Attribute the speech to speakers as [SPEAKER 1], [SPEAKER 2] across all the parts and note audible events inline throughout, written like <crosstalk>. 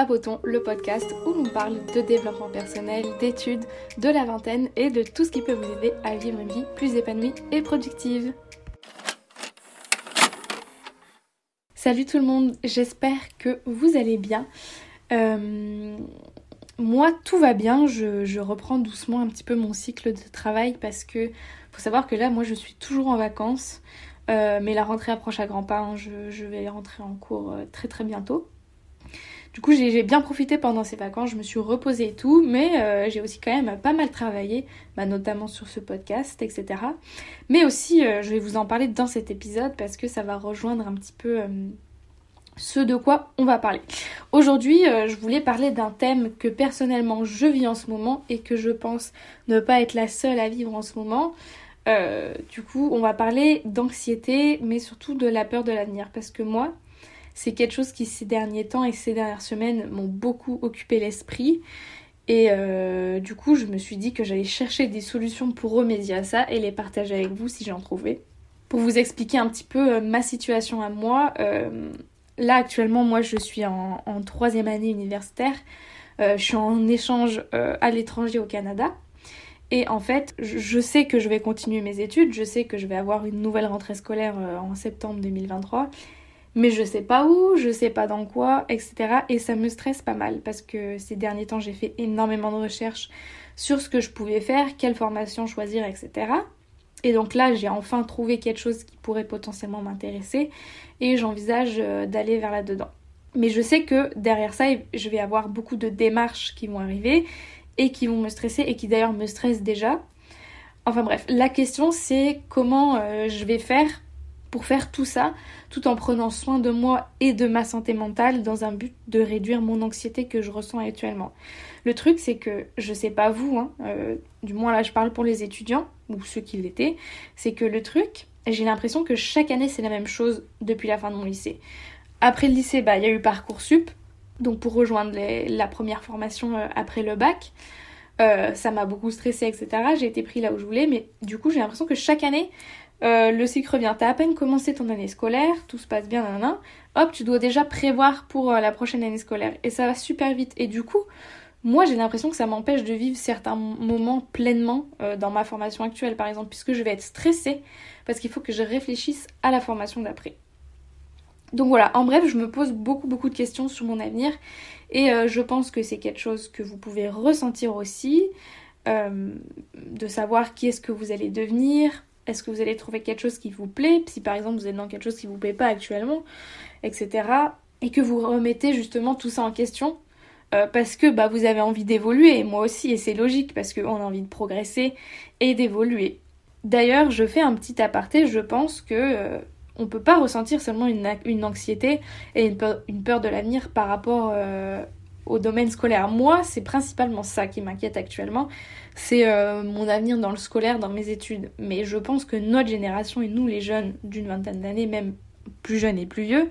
[SPEAKER 1] Papoton, le podcast où on parle de développement personnel, d'études, de la vingtaine et de tout ce qui peut vous aider à vivre une vie plus épanouie et productive. Salut tout le monde, j'espère que vous allez bien. Euh, moi, tout va bien, je, reprends doucement un petit peu mon cycle de travail parce que faut savoir que là, moi, je suis toujours en vacances. Euh, mais la rentrée approche à grands pas, hein. je, vais rentrer en cours euh, très très bientôt. Du coup, j'ai bien profité pendant ces vacances, je me suis reposée et tout, mais euh, j'ai aussi quand même pas mal travaillé, bah, notamment sur ce podcast, etc. Mais aussi, je vais vous en parler dans cet épisode parce que ça va rejoindre un petit peu ce de quoi on va parler. Aujourd'hui, je voulais parler d'un thème que personnellement je vis en ce moment et que je pense ne pas être la seule à vivre en ce moment. Euh, du coup, on va parler d'anxiété, mais surtout de la peur de l'avenir. Parce que moi, c'est quelque chose qui ces derniers temps et ces dernières semaines m'ont beaucoup occupé l'esprit. Et euh, du coup, je me suis dit que j'allais chercher des solutions pour remédier à ça et les partager avec vous si j'en trouvais. Pour vous expliquer un petit peu euh, ma situation à moi, là actuellement, moi je suis en, troisième année universitaire. je suis en échange à l'étranger au Canada. Et en fait, je sais que je vais continuer mes études, je sais que je vais avoir une nouvelle rentrée scolaire euh, en septembre 2023, mais je sais pas où, je sais pas dans quoi, etc. Et ça me stresse pas mal parce que ces derniers temps, j'ai fait énormément de recherches sur ce que je pouvais faire, quelle formation choisir, etc. Et donc là, j'ai enfin trouvé quelque chose qui pourrait potentiellement m'intéresser et j'envisage euh, d'aller vers là-dedans. Mais je sais que derrière ça, je vais avoir beaucoup de démarches qui vont arriver et qui vont me stresser et qui d'ailleurs me stressent déjà. Enfin bref, la question c'est comment euh, je vais faire pour faire tout ça tout en prenant soin de moi et de ma santé mentale dans un but de réduire mon anxiété que je ressens actuellement. Le truc c'est que je sais pas vous, hein, euh, du moins là je parle pour les étudiants ou ceux qui l'étaient, c'est que le truc, j'ai l'impression que chaque année c'est la même chose depuis la fin de mon lycée. Après le lycée, bah il y a eu Parcoursup, donc pour rejoindre la première formation euh, après le bac. Euh, ça m'a beaucoup stressé, etc. J'ai été pris là où je voulais, mais du coup j'ai l'impression que chaque année euh, le cycle revient. T'as à peine commencé ton année scolaire, tout se passe bien, nan, hop, tu dois déjà prévoir pour la prochaine année scolaire. Et ça va super vite. Et du coup, moi j'ai l'impression que ça m'empêche de vivre certains moments pleinement dans ma formation actuelle, par exemple, puisque je vais être stressée parce qu'il faut que je réfléchisse à la formation d'après. Donc voilà, en bref, je me pose beaucoup beaucoup de questions sur mon avenir et euh, je pense que c'est quelque chose que vous pouvez ressentir aussi, euh, de savoir qui est-ce que vous allez devenir, est-ce que vous allez trouver quelque chose qui vous plaît, si par exemple vous êtes dans quelque chose qui vous plaît pas actuellement, etc. Et que vous remettez justement tout ça en question euh, parce que bah, vous avez envie d'évoluer, moi aussi, et c'est logique parce qu'on a envie de progresser et d'évoluer. D'ailleurs, je fais un petit aparté, je pense que on peut pas ressentir seulement une, anxiété et une peur, de l'avenir par rapport euh, au domaine scolaire. Moi, c'est principalement ça qui m'inquiète actuellement. C'est euh, mon avenir dans le scolaire, dans mes études. Mais je pense que notre génération et nous, les jeunes d'une vingtaine d'années, même plus jeunes et plus vieux,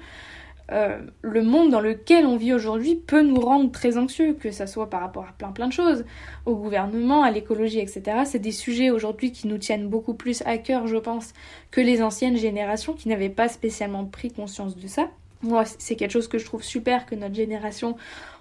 [SPEAKER 1] euh, le monde dans lequel on vit aujourd'hui peut nous rendre très anxieux, que ça soit par rapport à plein plein de choses, au gouvernement, à l'écologie, etc. C'est des sujets aujourd'hui qui nous tiennent beaucoup plus à cœur, je pense, que les anciennes générations qui n'avaient pas spécialement pris conscience de ça. Moi, c'est quelque chose que je trouve super que notre génération,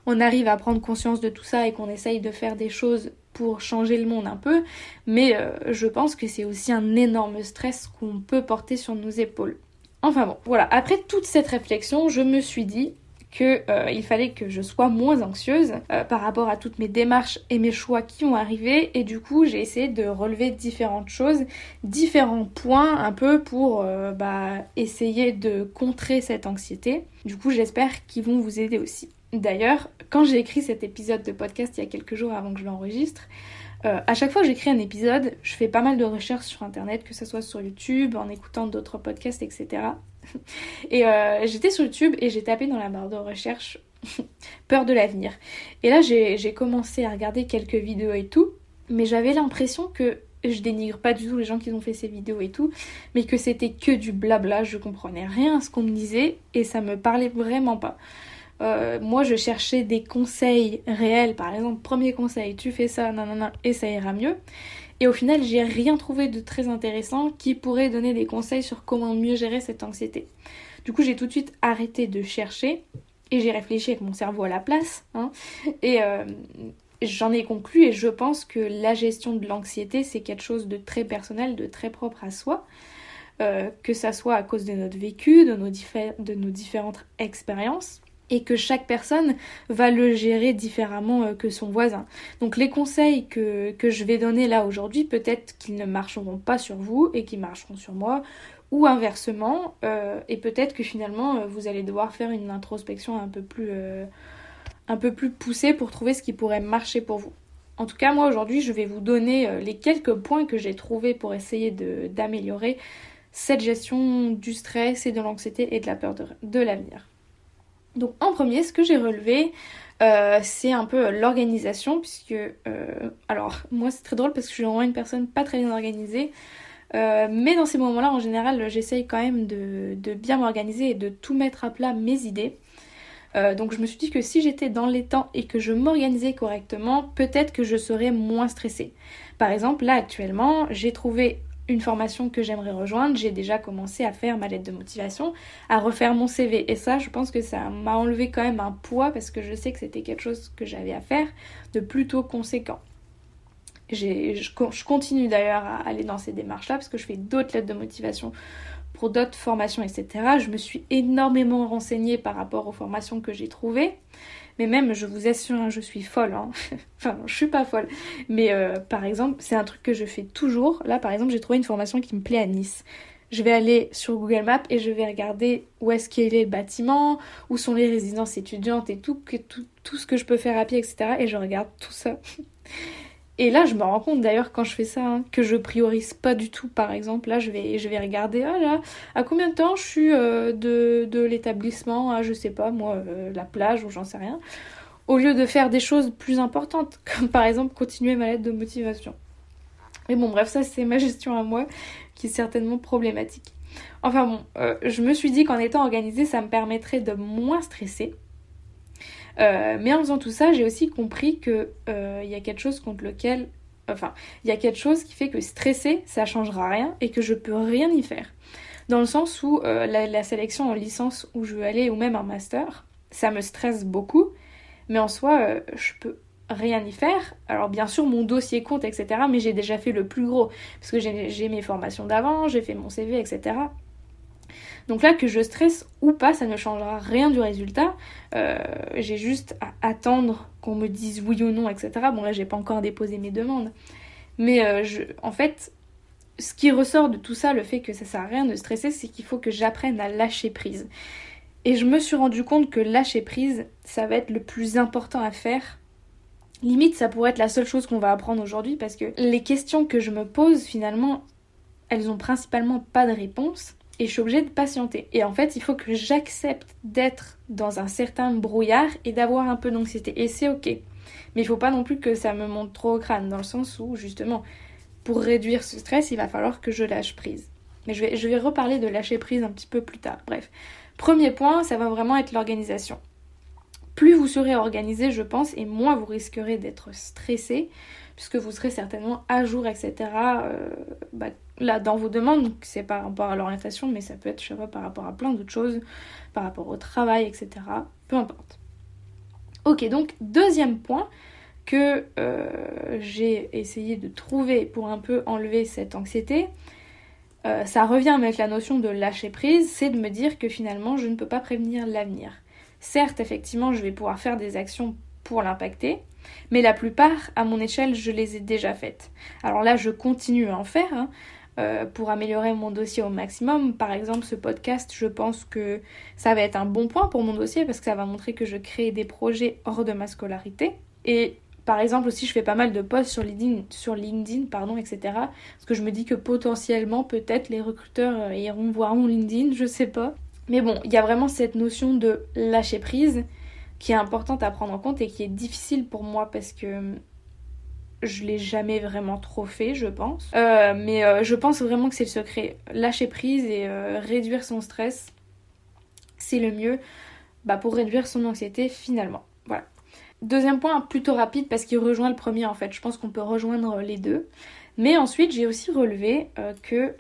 [SPEAKER 1] on arrive à prendre conscience de tout ça et qu'on essaye de faire des choses changer le monde un peu, mais euh, je pense que c'est aussi un énorme stress qu'on peut porter sur nos épaules. Enfin bon, voilà, après toute cette réflexion, je me suis dit qu'il euh, fallait que je sois moins anxieuse euh, par rapport à toutes mes démarches et mes choix qui ont arrivé et du coup j'ai essayé de relever différentes choses, différents points un peu pour euh, bah, essayer de contrer cette anxiété. Du coup j'espère qu'ils vont vous aider aussi. D'ailleurs, quand j'ai écrit cet épisode de podcast il y a quelques jours avant que je l'enregistre, euh, à chaque fois que j'écris un épisode, je fais pas mal de recherches sur internet, que ce soit sur YouTube, en écoutant d'autres podcasts, etc. <laughs> Et euh, j'étais sur YouTube et j'ai tapé dans la barre de recherche <laughs> peur de l'avenir. Et là, j'ai commencé à regarder quelques vidéos et tout, mais j'avais l'impression que je dénigre pas du tout les gens qui ont fait ces vidéos et tout, mais que c'était que du blabla, je comprenais rien à ce qu'on me disait et ça me parlait vraiment pas. Euh, moi je cherchais des conseils réels, par exemple, premier conseil, tu fais ça, nanana, et ça ira mieux. Et au final, j'ai rien trouvé de très intéressant qui pourrait donner des conseils sur comment mieux gérer cette anxiété. Du coup, j'ai tout de suite arrêté de chercher Et j'ai réfléchi avec mon cerveau à la place. Hein, et euh, j'en ai conclu et je pense que la gestion de l'anxiété, c'est quelque chose de très personnel, de très propre à soi. Euh, que ça soit à cause de notre vécu, de nos, de nos différentes expériences, et que chaque personne va le gérer différemment euh, que son voisin. Donc les conseils que, je vais donner là aujourd'hui, peut-être qu'ils ne marcheront pas sur vous et qu'ils marcheront sur moi, ou inversement, euh, et peut-être que finalement vous allez devoir faire une introspection un peu plus, un peu plus poussée pour trouver ce qui pourrait marcher pour vous. En tout cas, moi aujourd'hui, je vais vous donner les quelques points que j'ai trouvés pour essayer d'améliorer cette gestion du stress et de l'anxiété et de la peur de, l'avenir. Donc en premier, ce que j'ai relevé, euh, c'est un peu l'organisation, puisque... Euh, alors, moi c'est très drôle parce que je suis vraiment une personne pas très bien organisée. Euh, mais dans ces moments-là, en général, j'essaye quand même de, de bien m'organiser et de tout mettre à plat mes idées. donc je me suis dit que si j'étais dans les temps et que je m'organisais correctement, peut-être que je serais moins stressée. Par exemple, là actuellement, j'ai trouvé une formation que j'aimerais rejoindre, j'ai déjà commencé à faire ma lettre de motivation, à refaire mon CV. Et ça, je pense que ça m'a enlevé quand même un poids parce que je sais que c'était quelque chose que j'avais à faire de plutôt conséquent. Je, je, continue d'ailleurs à aller dans ces démarches-là parce que je fais d'autres lettres de motivation pour d'autres formations, etc. Je me suis énormément renseignée par rapport aux formations que j'ai trouvées. Mais même, je vous assure, hein, je suis folle. Hein. <laughs> enfin, je suis pas folle. Mais euh, par exemple, c'est un truc que je fais toujours. Là, par exemple, j'ai trouvé une formation qui me plaît à Nice. Je vais aller sur Google Maps et je vais regarder où est-ce qu'il est le bâtiment, où sont les résidences étudiantes et tout, tout, tout ce que je peux faire à pied, etc. Et je regarde tout ça. <laughs> Et là, je me rends compte d'ailleurs quand je fais ça, hein, que je priorise pas du tout. Par exemple, là, je vais, je vais regarder, ah là, à combien de temps je suis euh, de, de l'établissement, à je sais pas, moi, euh, la plage ou j'en sais rien. Au lieu de faire des choses plus importantes, <laughs> comme par exemple continuer ma lettre de motivation. Mais bon, bref, ça c'est ma gestion à moi, qui est certainement problématique. Enfin bon, euh, je me suis dit qu'en étant organisée, ça me permettrait de moins stresser euh, mais en faisant tout ça, j'ai aussi compris qu'il euh, y a quelque chose contre lequel. Enfin, il y a quelque chose qui fait que stresser, ça changera rien et que je peux rien y faire. Dans le sens où euh, la, sélection en licence où je veux aller ou même en master, ça me stresse beaucoup, mais en soi, je peux rien y faire. Alors bien sûr, mon dossier compte, etc. Mais j'ai déjà fait le plus gros, parce que j'ai mes formations d'avant, j'ai fait mon CV, etc. Donc là, que je stresse ou pas, ça ne changera rien du résultat. Euh, j'ai juste à attendre qu'on me dise oui ou non, etc. Bon là, j'ai pas encore déposé mes demandes. Mais euh, je, en fait, ce qui ressort de tout ça, le fait que ça sert à rien de stresser, c'est qu'il faut que j'apprenne à lâcher prise. Et je me suis rendu compte que lâcher prise, ça va être le plus important à faire. Limite, ça pourrait être la seule chose qu'on va apprendre aujourd'hui parce que les questions que je me pose, finalement, elles ont principalement pas de réponse et je suis obligée de patienter. Et en fait, il faut que j'accepte d'être dans un certain brouillard et d'avoir un peu d'anxiété. Et c'est ok. Mais il faut pas non plus que ça me monte trop au crâne, dans le sens où, justement, pour réduire ce stress, il va falloir que je lâche prise. Mais je vais, je vais reparler de lâcher prise un petit peu plus tard. Bref. Premier point, ça va vraiment être l'organisation. Plus vous serez organisé, je pense, et moins vous risquerez d'être stressé, puisque vous serez certainement à jour, etc. là dans vos demandes, c'est par rapport à l'orientation, mais ça peut être, je sais pas, par rapport à plein d'autres choses, par rapport au travail, etc. Peu importe. Ok, donc deuxième point que euh, j'ai essayé de trouver pour un peu enlever cette anxiété, euh, ça revient avec la notion de lâcher prise, c'est de me dire que finalement je ne peux pas prévenir l'avenir. Certes, effectivement, je vais pouvoir faire des actions pour l'impacter, mais la plupart, à mon échelle, je les ai déjà faites. Alors là, je continue à en faire, hein, euh, pour améliorer mon dossier au maximum. Par exemple, ce podcast, je pense que ça va être un bon point pour mon dossier parce que ça va montrer que je crée des projets hors de ma scolarité. Et par exemple aussi, je fais pas mal de posts sur LinkedIn, sur LinkedIn pardon, etc. Parce que je me dis que potentiellement, peut-être, les recruteurs euh, iront voir mon LinkedIn, je sais pas. Mais bon, il y a vraiment cette notion de lâcher prise qui est importante à prendre en compte et qui est difficile pour moi parce que je l'ai jamais vraiment trop fait, je pense. Euh, mais euh, je pense vraiment que c'est le secret. Lâcher prise et euh, réduire son stress, c'est le mieux bah, pour réduire son anxiété finalement. Voilà. Deuxième point, plutôt rapide parce qu'il rejoint le premier en fait. Je pense qu'on peut rejoindre les deux. Mais ensuite, j'ai aussi relevé que,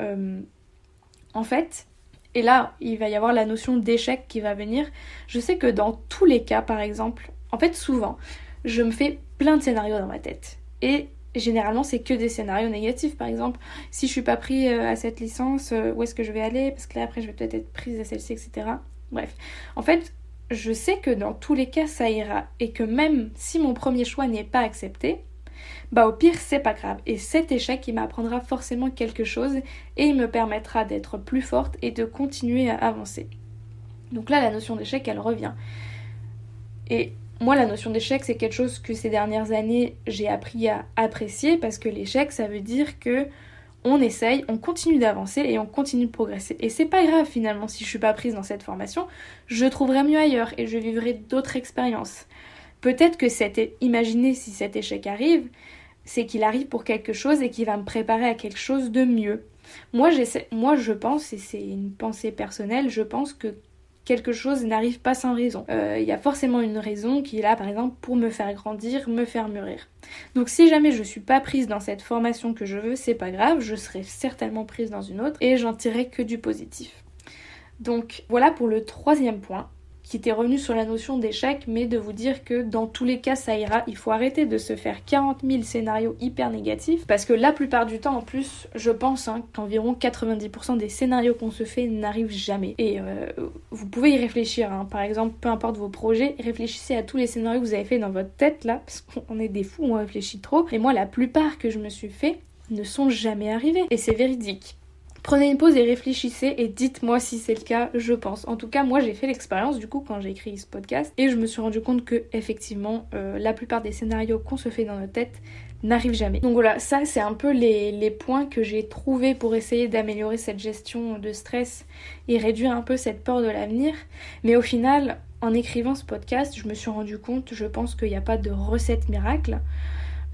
[SPEAKER 1] en fait, Et là, il va y avoir la notion d'échec qui va venir. Je sais que dans tous les cas, par exemple, en fait, souvent, je me fais plein de scénarios dans ma tête. Et généralement, c'est que des scénarios négatifs. Par exemple, si je suis pas pris euh, à cette licence, euh, où est-ce que je vais aller? Parce que là, après, je vais peut-être être prise à celle-ci, etc. Bref. En fait, je sais que dans tous les cas, ça ira. Et que même si mon premier choix n'est pas accepté, bah au pire c'est pas grave. Et cet échec il m'apprendra forcément quelque chose et il me permettra d'être plus forte et de continuer à avancer. Donc là la notion d'échec elle revient. Et moi la notion d'échec c'est quelque chose que ces dernières années j'ai appris à apprécier parce que l'échec ça veut dire que on essaye, on continue d'avancer et on continue de progresser. Et c'est pas grave finalement si je suis pas prise dans cette formation, je trouverai mieux ailleurs et je vivrai d'autres expériences. Peut-être que c'était imaginez si cet échec arrive, c'est qu'il arrive pour quelque chose et qu'il va me préparer à quelque chose de mieux. Moi, moi je pense, et c'est une pensée personnelle, je pense que quelque chose n'arrive pas sans raison. Euh, il y a forcément une raison qui est là, par exemple, pour me faire grandir, me faire mûrir. Donc si jamais je suis pas prise dans cette formation que je veux, c'est pas grave, je serai certainement prise dans une autre et j'en tirerai que du positif. Donc voilà pour le troisième point qui était revenu sur la notion d'échec, mais de vous dire que dans tous les cas ça ira. Il faut arrêter de se faire 40 000 scénarios hyper négatifs, parce que la plupart du temps en plus, je pense hein, qu'environ 90% des scénarios qu'on se fait n'arrivent jamais. Et euh, vous pouvez y réfléchir, hein. par exemple, peu importe vos projets, réfléchissez à tous les scénarios que vous avez fait dans votre tête là, parce qu'on est des fous, on réfléchit trop. Et moi, la plupart que je me suis fait ne sont jamais arrivés. Et c'est véridique. Prenez une pause et réfléchissez et dites-moi si c'est le cas, je pense. En tout cas, moi j'ai fait l'expérience du coup quand j'ai écrit ce podcast et je me suis rendu compte que effectivement euh, la plupart des scénarios qu'on se fait dans notre tête n'arrivent jamais. Donc voilà, ça c'est un peu les, les points que j'ai trouvés pour essayer d'améliorer cette gestion de stress et réduire un peu cette peur de l'avenir. Mais au final, en écrivant ce podcast, je me suis rendu compte, je pense qu'il n'y a pas de recette miracle.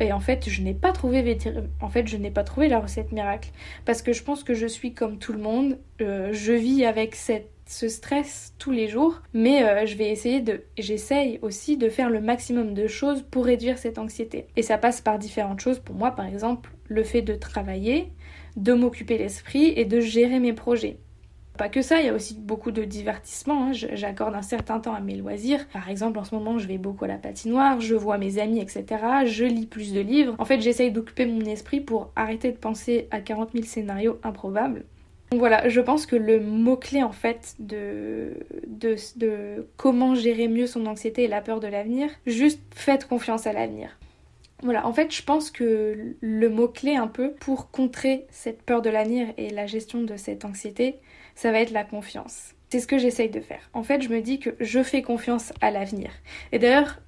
[SPEAKER 1] Et en fait, je n'ai pas trouvé en fait, je n'ai pas trouvé la recette miracle parce que je pense que je suis comme tout le monde, euh, je vis avec cette ce stress tous les jours, mais euh, je vais essayer de, j'essaye aussi de faire le maximum de choses pour réduire cette anxiété. Et ça passe par différentes choses. Pour moi, par exemple, le fait de travailler, de m'occuper l'esprit et de gérer mes projets. Pas que ça, il y a aussi beaucoup de divertissement. Hein. J'accorde un certain temps à mes loisirs. Par exemple, en ce moment, je vais beaucoup à la patinoire, je vois mes amis, etc. Je lis plus de livres. En fait, j'essaye d'occuper mon esprit pour arrêter de penser à 40 000 scénarios improbables. Donc voilà, je pense que le mot-clé en fait de, de, de comment gérer mieux son anxiété et la peur de l'avenir, juste faites confiance à l'avenir. Voilà, en fait, je pense que le mot-clé un peu pour contrer cette peur de l'avenir et la gestion de cette anxiété, ça va être la confiance. C'est ce que j'essaye de faire. En fait, je me dis que je fais confiance à l'avenir. Et d'ailleurs,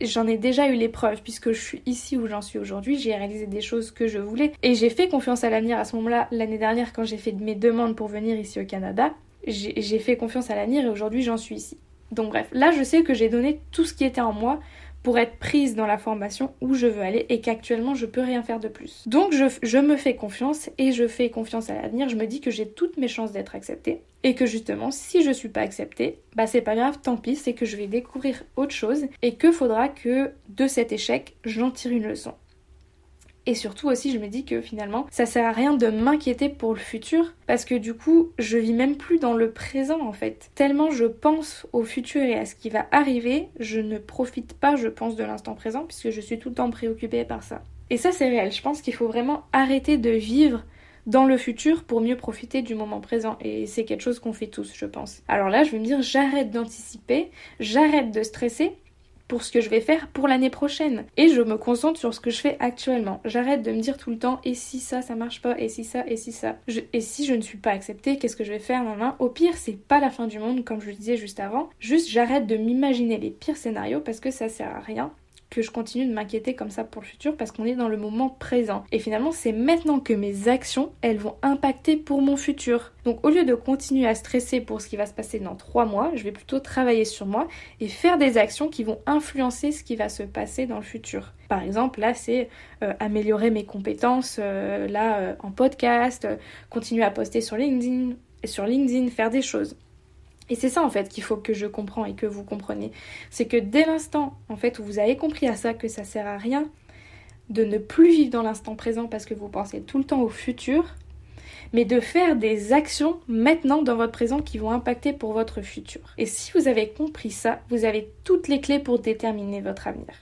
[SPEAKER 1] j'en ai déjà eu les preuves puisque je suis ici où j'en suis aujourd'hui. J'ai réalisé des choses que je voulais. Et j'ai fait confiance à l'avenir à ce moment-là, l'année dernière, quand j'ai fait mes demandes pour venir ici au Canada. J'ai fait confiance à l'avenir et aujourd'hui, j'en suis ici. Donc bref, là, je sais que j'ai donné tout ce qui était en moi pour être prise dans la formation où je veux aller et qu'actuellement je peux rien faire de plus. Donc je, me fais confiance et je fais confiance à l'avenir. Je me dis que j'ai toutes mes chances d'être acceptée et que justement si je suis pas acceptée, bah c'est pas grave, tant pis, c'est que je vais découvrir autre chose et que faudra que de cet échec j'en tire une leçon. Et surtout aussi, je me dis que finalement, ça sert à rien de m'inquiéter pour le futur parce que du coup, je vis même plus dans le présent en fait. Tellement je pense au futur et à ce qui va arriver, je ne profite pas, je pense, de l'instant présent puisque je suis tout le temps préoccupée par ça. Et ça, c'est réel. Je pense qu'il faut vraiment arrêter de vivre dans le futur pour mieux profiter du moment présent. Et c'est quelque chose qu'on fait tous, je pense. Alors là, je vais me dire, j'arrête d'anticiper, j'arrête de stresser pour ce que je vais faire pour l'année prochaine. Et je me concentre sur ce que je fais actuellement. J'arrête de me dire tout le temps et si ça, ça marche pas, et si ça, et si ça. et si je ne suis pas acceptée, qu'est-ce que je vais faire maman Au pire, c'est pas la fin du monde, comme je le disais juste avant. Juste, j'arrête de m'imaginer les pires scénarios parce que ça sert à rien que je continue de m'inquiéter comme ça pour le futur parce qu'on est dans le moment présent. Et finalement, c'est maintenant que mes actions, elles vont impacter pour mon futur. Donc au lieu de continuer à stresser pour ce qui va se passer dans trois mois, je vais plutôt travailler sur moi et faire des actions qui vont influencer ce qui va se passer dans le futur. Par exemple, là, c'est euh, améliorer mes compétences euh, là euh, en podcast, continuer à poster sur LinkedIn, sur LinkedIn, faire des choses. Et c'est ça en fait qu'il faut que je comprends et que vous compreniez. C'est que dès l'instant en fait où vous avez compris à ça que ça sert à rien de ne plus vivre dans l'instant présent parce que vous pensez tout le temps au futur, mais de faire des actions maintenant dans votre présent qui vont impacter pour votre futur. Et si vous avez compris ça, vous avez toutes les clés pour déterminer votre avenir.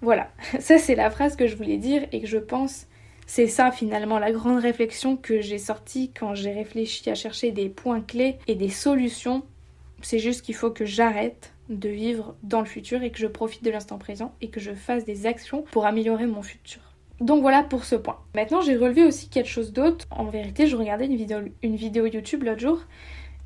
[SPEAKER 1] Voilà, <laughs> ça c'est la phrase que je voulais dire et que je pense c'est ça finalement la grande réflexion que j'ai sortie quand j'ai réfléchi à chercher des points clés et des solutions. C'est juste qu'il faut que j'arrête de vivre dans le futur et que je profite de l'instant présent et que je fasse des actions pour améliorer mon futur. Donc voilà pour ce point. Maintenant j'ai relevé aussi quelque chose d'autre. En vérité je regardais une vidéo, YouTube l'autre jour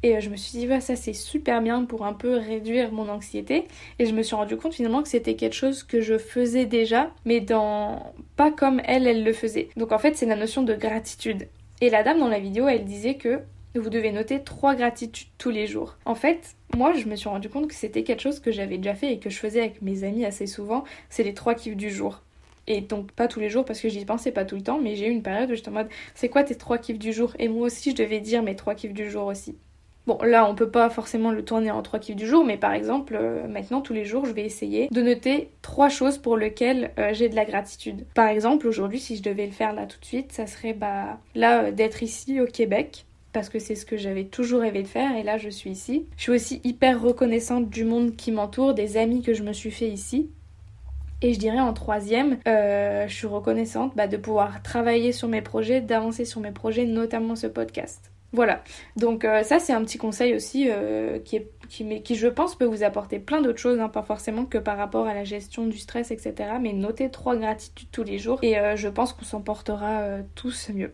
[SPEAKER 1] et euh, je me suis dit, ça c'est super bien pour un peu réduire mon anxiété. Et je me suis rendu compte finalement que c'était quelque chose que je faisais déjà, mais dans pas comme elle, elle le faisait. Donc en fait, c'est la notion de gratitude. Et la dame dans la vidéo, elle disait que vous devez noter trois gratitudes tous les jours. En fait, moi, je me suis rendu compte que c'était quelque chose que j'avais déjà fait et que je faisais avec mes amis assez souvent. C'est les trois kiffs du jour. Et donc pas tous les jours parce que j'y pensais pas tout le temps, mais j'ai eu une période où j'étais en mode c'est quoi tes trois kiffs du jour? Et moi aussi je devais dire mes trois kiffs du jour aussi. Bon, là, on peut pas forcément le tourner en trois kiffs du jour, mais par exemple, euh, maintenant, tous les jours, je vais essayer de noter trois choses pour lesquelles euh, j'ai de la gratitude. Par exemple, aujourd'hui, si je devais le faire là tout de suite, ça serait bah là euh, d'être ici au Québec parce que c'est ce que j'avais toujours rêvé de faire et là je suis ici. Je suis aussi hyper reconnaissante du monde qui m'entoure, des amis que je me suis fait ici. Et je dirais en troisième, je suis reconnaissante bah, de pouvoir travailler sur mes projets, d'avancer sur mes projets, notamment ce podcast. Voilà, donc euh, ça c'est un petit conseil aussi euh, qui, je pense peut vous apporter plein d'autres choses, hein, pas forcément que par rapport à la gestion du stress, etc. Mais notez trois gratitudes tous les jours et euh, je pense qu'on s'en portera tous mieux.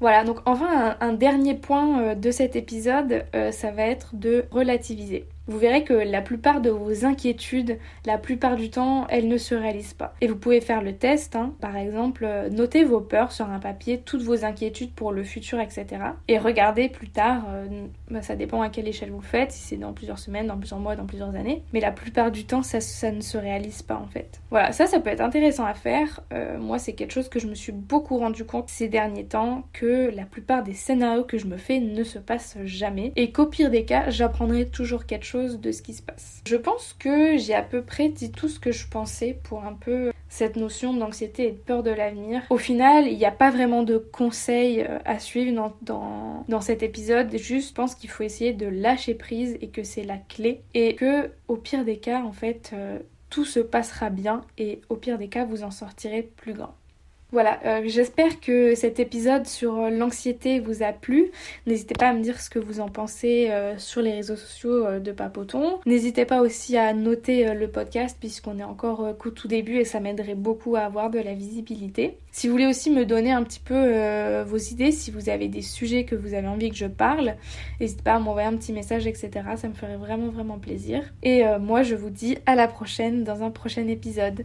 [SPEAKER 1] Voilà, donc enfin un dernier point de cet épisode, ça va être de relativiser vous verrez que la plupart de vos inquiétudes, la plupart du temps, elles ne se réalisent pas. Et vous pouvez faire le test, hein. par exemple, euh, notez vos peurs sur un papier, toutes vos inquiétudes pour le futur, etc. Et regardez plus tard, euh, bah, ça dépend à quelle échelle vous le faites, si c'est dans plusieurs semaines, dans plusieurs mois, dans plusieurs années. Mais la plupart du temps, ça, ça ne se réalise pas en fait. Voilà, ça, ça peut être intéressant à faire. Euh, moi, c'est quelque chose que je me suis beaucoup rendu compte ces derniers temps, que la plupart des scénarios que je me fais ne se passent jamais. Et qu'au pire des cas, j'apprendrai toujours quelque chose de ce qui se passe. Je pense que j'ai à peu près dit tout ce que je pensais pour un peu cette notion d'anxiété et de peur de l'avenir. Au final, il n'y a pas vraiment de conseils euh, à suivre dans, dans, cet épisode. Juste, je pense qu'il faut essayer de lâcher prise et que c'est la clé. Et que, au pire des cas, en fait, euh, tout se passera bien et au pire des cas, vous en sortirez plus grand. Voilà, euh, j'espère que cet épisode sur euh, l'anxiété vous a plu. N'hésitez pas à me dire ce que vous en pensez euh, sur les réseaux sociaux de Papoton. N'hésitez pas aussi à noter le podcast puisqu'on est encore qu'au tout début et ça m'aiderait beaucoup à avoir de la visibilité. Si vous voulez aussi me donner un petit peu vos idées, si vous avez des sujets que vous avez envie que je parle, n'hésitez pas à m'envoyer un petit message, etc. Ça me ferait vraiment vraiment plaisir. Et moi je vous dis à la prochaine dans un prochain épisode.